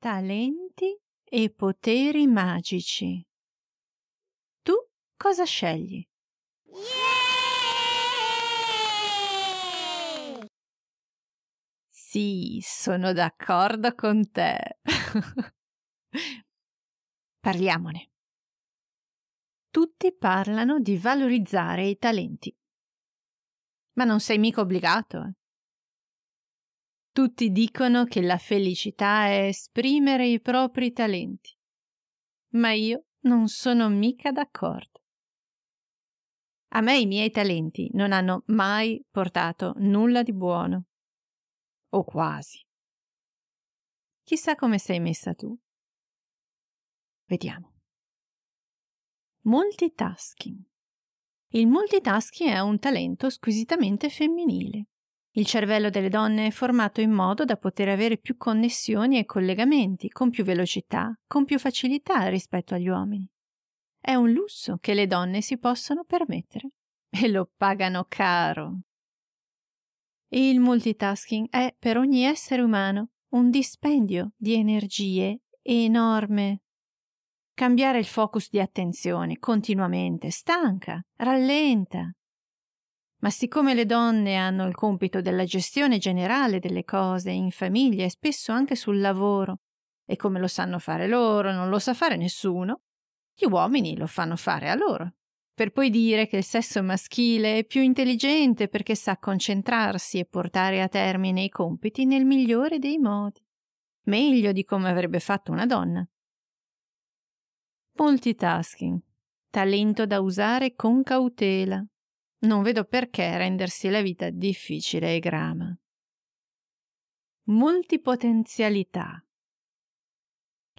Talenti e poteri magici. Tu cosa scegli? Yeah! Sì, sono d'accordo con te. Parliamone. Tutti parlano di valorizzare i talenti. Ma non sei mica obbligato. Tutti dicono che la felicità è esprimere i propri talenti. Ma io non sono mica d'accordo. A me i miei talenti non hanno mai portato nulla di buono. O quasi. Chissà come sei messa tu. Vediamo. Multitasking. Il multitasking è un talento squisitamente femminile. Il cervello delle donne è formato in modo da poter avere più connessioni e collegamenti con più velocità, con più facilità rispetto agli uomini. È un lusso che le donne si possono permettere e lo pagano caro. Il multitasking è per ogni essere umano un dispendio di energie enorme. Cambiare il focus di attenzione continuamente stanca, rallenta. Ma siccome le donne hanno il compito della gestione generale delle cose in famiglia e spesso anche sul lavoro, e come lo sanno fare loro non lo sa fare nessuno, gli uomini lo fanno fare a loro. Per poi dire che il sesso maschile è più intelligente perché sa concentrarsi e portare a termine i compiti nel migliore dei modi, meglio di come avrebbe fatto una donna. Multitasking. Talento da usare con cautela. Non vedo perché rendersi la vita difficile e grama. Multipotenzialità.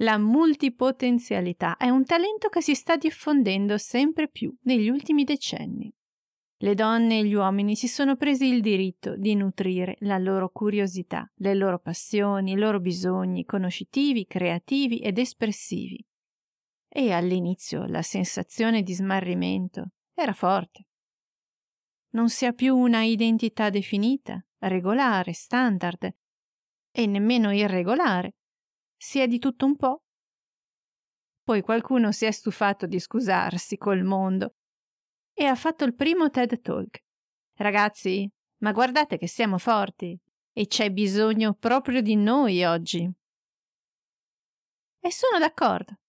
La multipotenzialità è un talento che si sta diffondendo sempre più negli ultimi decenni. Le donne e gli uomini si sono presi il diritto di nutrire la loro curiosità, le loro passioni, i loro bisogni conoscitivi, creativi ed espressivi e all'inizio la sensazione di smarrimento era forte. Non si ha più una identità definita, regolare, standard, e nemmeno irregolare. Si è di tutto un po'. Poi qualcuno si è stufato di scusarsi col mondo e ha fatto il primo TED Talk. Ragazzi, ma guardate che siamo forti e c'è bisogno proprio di noi oggi. E sono d'accordo.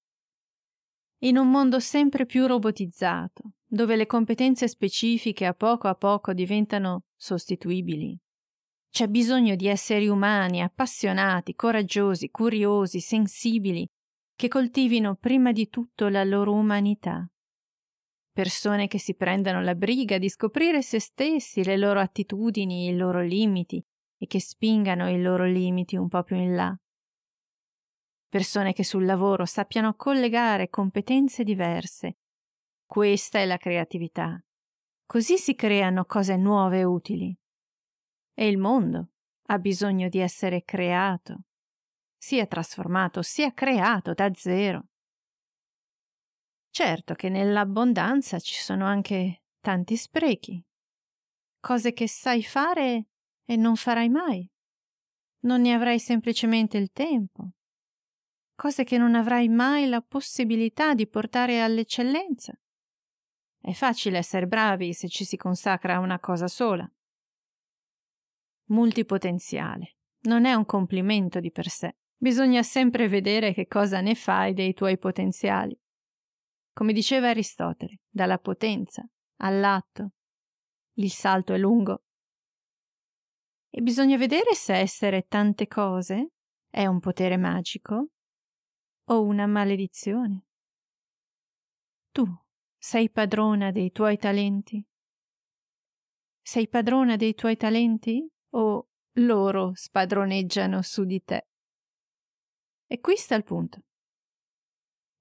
In un mondo sempre più robotizzato, dove le competenze specifiche a poco a poco diventano sostituibili, c'è bisogno di esseri umani appassionati, coraggiosi, curiosi, sensibili, che coltivino prima di tutto la loro umanità. Persone che si prendano la briga di scoprire se stessi, le loro attitudini, i loro limiti e che spingano i loro limiti un po' più in là persone che sul lavoro sappiano collegare competenze diverse. Questa è la creatività. Così si creano cose nuove e utili. E il mondo ha bisogno di essere creato, sia trasformato, sia creato da zero. Certo che nell'abbondanza ci sono anche tanti sprechi, cose che sai fare e non farai mai. Non ne avrai semplicemente il tempo, cose che non avrai mai la possibilità di portare all'eccellenza. È facile essere bravi se ci si consacra a una cosa sola. Multipotenziale. Non è un complimento di per sé. Bisogna sempre vedere che cosa ne fai dei tuoi potenziali. Come diceva Aristotele, dalla potenza all'atto. Il salto è lungo. E bisogna vedere se essere tante cose è un potere magico o una maledizione. Tu sei padrona dei tuoi talenti? Sei padrona dei tuoi talenti o loro spadroneggiano su di te? E qui sta il punto.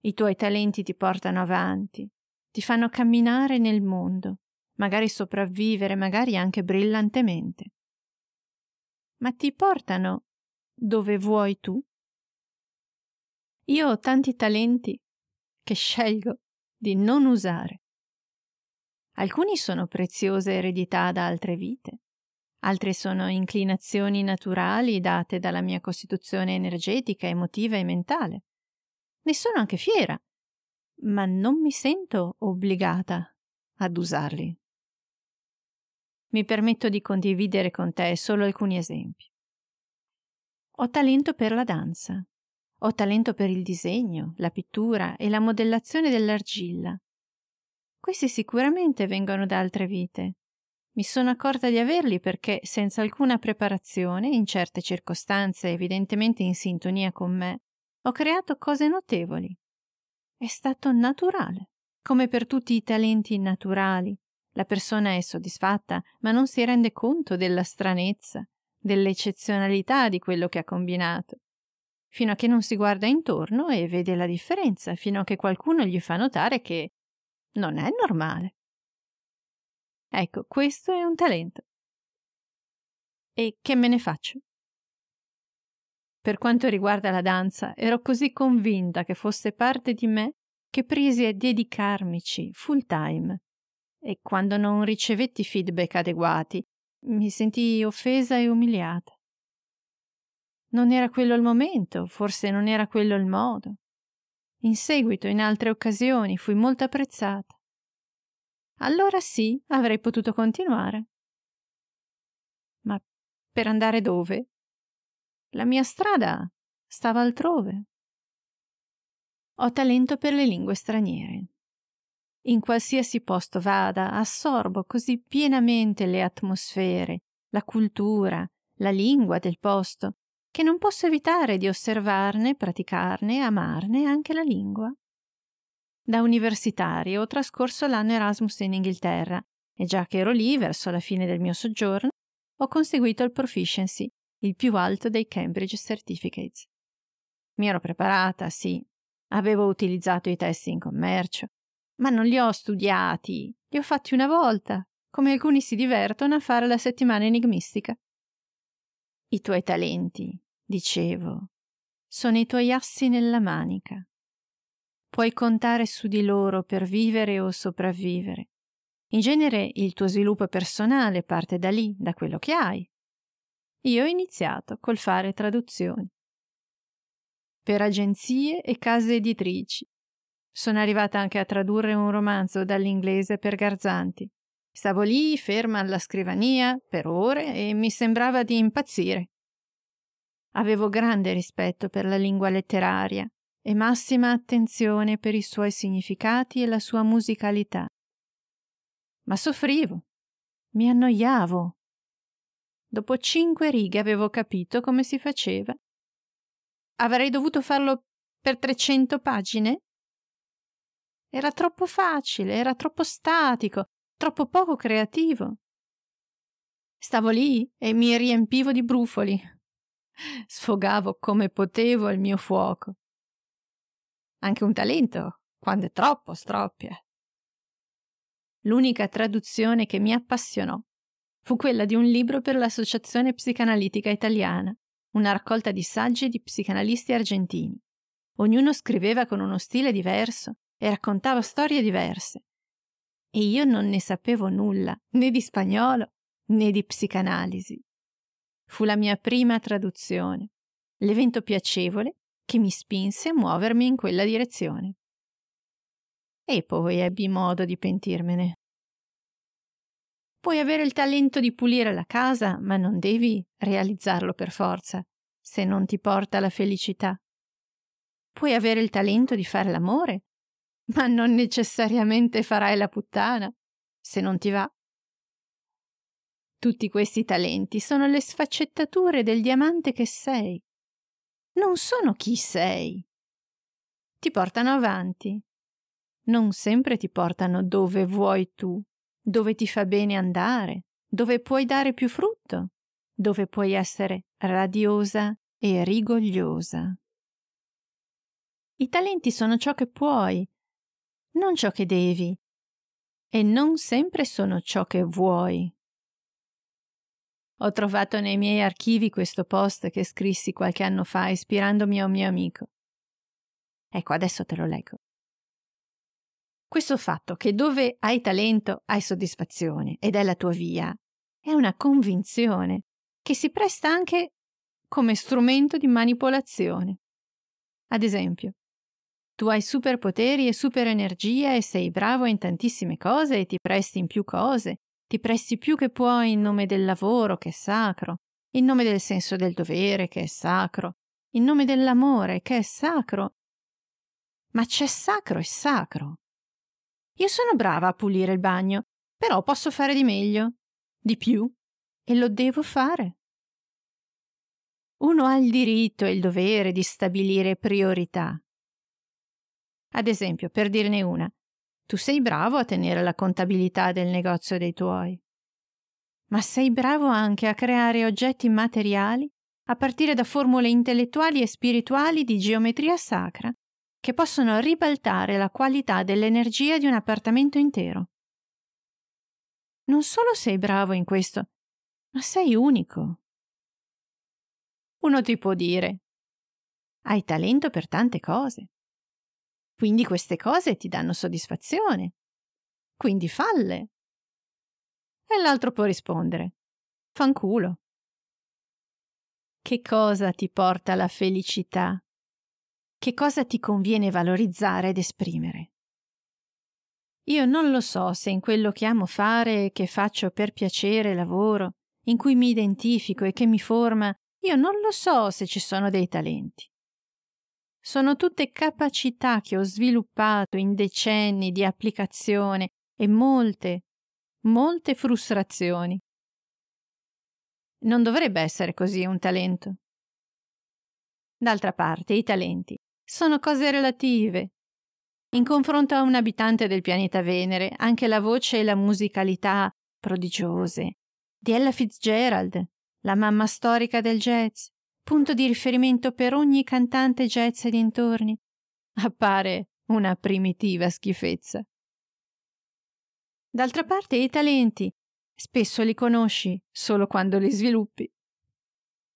I tuoi talenti ti portano avanti, ti fanno camminare nel mondo, magari sopravvivere, magari anche brillantemente. Ma ti portano dove vuoi tu? Io ho tanti talenti che scelgo di non usare. Alcuni sono preziose eredità da altre vite, altre sono inclinazioni naturali date dalla mia costituzione energetica, emotiva e mentale. Ne sono anche fiera, ma non mi sento obbligata ad usarli. Mi permetto di condividere con te solo alcuni esempi. Ho talento per la danza, ho talento per il disegno, la pittura e la modellazione dell'argilla. Questi sicuramente vengono da altre vite. Mi sono accorta di averli perché, senza alcuna preparazione, in certe circostanze evidentemente in sintonia con me, ho creato cose notevoli. È stato naturale. Come per tutti i talenti naturali, la persona è soddisfatta, ma non si rende conto della stranezza, dell'eccezionalità di quello che ha combinato. Fino a che non si guarda intorno e vede la differenza, fino a che qualcuno gli fa notare che non è normale. Ecco, questo è un talento. E che me ne faccio? Per quanto riguarda la danza, ero così convinta che fosse parte di me che presi a dedicarmici full time. E quando non ricevetti feedback adeguati, mi sentii offesa e umiliata. Non era quello il momento, forse non era quello il modo. In seguito, in altre occasioni, fui molto apprezzata. Allora sì, avrei potuto continuare. Ma per andare dove? La mia strada stava altrove. Ho talento per le lingue straniere. In qualsiasi posto vada, assorbo così pienamente le atmosfere, la cultura, la lingua del posto, che non posso evitare di osservarne, praticarne amarne anche la lingua. Da universitario ho trascorso l'anno Erasmus in Inghilterra e già che ero lì, verso la fine del mio soggiorno, ho conseguito il proficiency, il più alto dei Cambridge Certificates. Mi ero preparata, sì, avevo utilizzato i testi in commercio, ma non li ho studiati, li ho fatti una volta, come alcuni si divertono a fare la settimana enigmistica. I tuoi talenti, dicevo, sono i tuoi assi nella manica. Puoi contare su di loro per vivere o sopravvivere. In genere il tuo sviluppo personale parte da lì, da quello che hai. Io ho iniziato col fare traduzioni. Per agenzie e case editrici. Sono arrivata anche a tradurre un romanzo dall'inglese per Garzanti. Stavo lì, ferma alla scrivania, per ore, e mi sembrava di impazzire. Avevo grande rispetto per la lingua letteraria e massima attenzione per i suoi significati e la sua musicalità. Ma soffrivo, mi annoiavo. Dopo cinque righe avevo capito come si faceva. Avrei dovuto farlo per trecento pagine? Era troppo facile, era troppo statico, troppo poco creativo. Stavo lì e mi riempivo di brufoli. Sfogavo come potevo il mio fuoco. Anche un talento, quando è troppo, stroppia. L'unica traduzione che mi appassionò fu quella di un libro per l'Associazione Psicanalitica Italiana, una raccolta di saggi di psicanalisti argentini. Ognuno scriveva con uno stile diverso e raccontava storie diverse, e io non ne sapevo nulla, né di spagnolo né di psicanalisi. Fu la mia prima traduzione, l'evento piacevole che mi spinse a muovermi in quella direzione. E poi ebbi modo di pentirmene. Puoi avere il talento di pulire la casa, ma non devi realizzarlo per forza, se non ti porta la felicità. Puoi avere il talento di fare l'amore, ma non necessariamente farai la puttana, se non ti va. Tutti questi talenti sono le sfaccettature del diamante che sei. Non sono chi sei. Ti portano avanti. Non sempre ti portano dove vuoi tu, dove ti fa bene andare, dove puoi dare più frutto, dove puoi essere radiosa e rigogliosa. I talenti sono ciò che puoi, non ciò che devi, e non sempre sono ciò che vuoi. Ho trovato nei miei archivi questo post che scrissi qualche anno fa ispirandomi a un mio amico. Ecco, adesso te lo leggo. Questo fatto che dove hai talento hai soddisfazione ed è la tua via è una convinzione che si presta anche come strumento di manipolazione. Ad esempio, tu hai superpoteri e superenergia e sei bravo in tantissime cose e ti presti in più cose, ti presti più che puoi in nome del lavoro che è sacro, in nome del senso del dovere che è sacro, in nome dell'amore che è sacro. Ma c'è sacro e sacro. Io sono brava a pulire il bagno, però posso fare di meglio, di più, e lo devo fare. Uno ha il diritto e il dovere di stabilire priorità ad esempio, per dirne una, tu sei bravo a tenere la contabilità del negozio dei tuoi, ma sei bravo anche a creare oggetti materiali a partire da formule intellettuali e spirituali di geometria sacra che possono ribaltare la qualità dell'energia di un appartamento intero. Non solo sei bravo in questo, ma sei unico. Uno ti può dire, hai talento per tante cose. Quindi queste cose ti danno soddisfazione. Quindi falle. E l'altro può rispondere: Fanculo. Che cosa ti porta alla felicità? Che cosa ti conviene valorizzare ed esprimere? Io non lo so se in quello che amo fare che faccio per piacere lavoro, in cui mi identifico e che mi forma, io non lo so se ci sono dei talenti. Sono tutte capacità che ho sviluppato in decenni di applicazione e molte, molte frustrazioni. Non dovrebbe essere così un talento. D'altra parte, i talenti sono cose relative. In confronto a un abitante del pianeta Venere, anche la voce e la musicalità prodigiose di Ella Fitzgerald, la mamma storica del jazz, punto di riferimento per ogni cantante jazz e dintorni, appare una primitiva schifezza. D'altra parte i talenti spesso li conosci solo quando li sviluppi.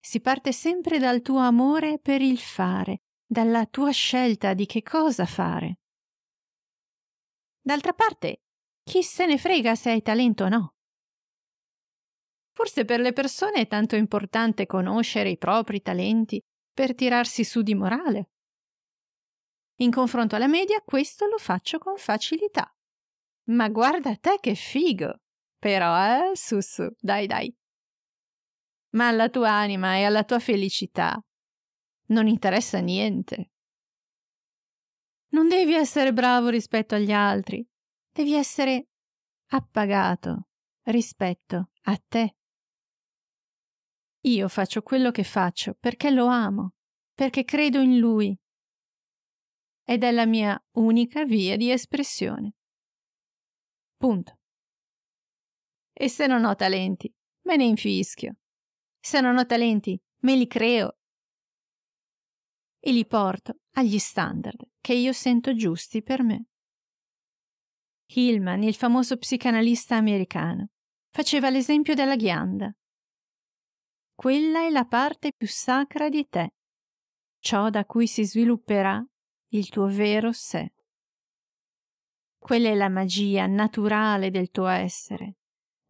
Si parte sempre dal tuo amore per il fare, dalla tua scelta di che cosa fare. D'altra parte, chi se ne frega se hai talento o no? Forse per le persone è tanto importante conoscere i propri talenti per tirarsi su di morale. In confronto alla media questo lo faccio con facilità. Ma guarda te che figo! Però, eh, su su, dai dai. Ma alla tua anima e alla tua felicità non interessa niente. Non devi essere bravo rispetto agli altri, devi essere appagato rispetto a te. Io faccio quello che faccio perché lo amo, perché credo in lui. Ed è la mia unica via di espressione. Punto. E se non ho talenti, me ne infischio. Se non ho talenti, me li creo e li porto agli standard che io sento giusti per me. Hillman, il famoso psicanalista americano, faceva l'esempio della ghianda. Quella è la parte più sacra di te, ciò da cui si svilupperà il tuo vero sé. Quella è la magia naturale del tuo essere.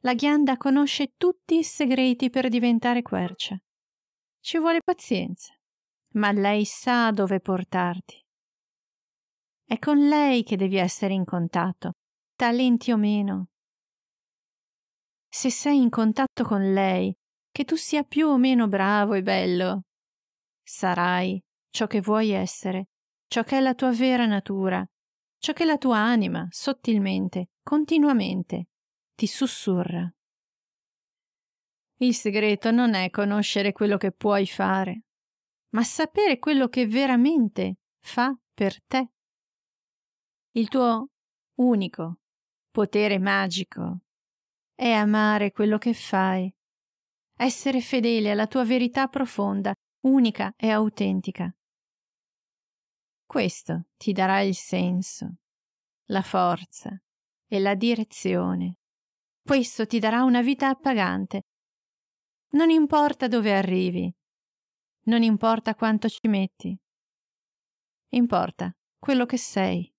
La ghianda conosce tutti i segreti per diventare quercia. Ci vuole pazienza, ma lei sa dove portarti. È con lei che devi essere in contatto, talenti o meno. Se sei in contatto con lei, che tu sia più o meno bravo e bello. Sarai ciò che vuoi essere, ciò che è la tua vera natura, ciò che la tua anima, sottilmente, continuamente, ti sussurra. Il segreto non è conoscere quello che puoi fare, ma sapere quello che veramente fa per te. Il tuo unico potere magico è amare quello che fai essere fedele alla tua verità profonda, unica e autentica. Questo ti darà il senso, la forza e la direzione. Questo ti darà una vita appagante. Non importa dove arrivi, non importa quanto ci metti, importa quello che sei.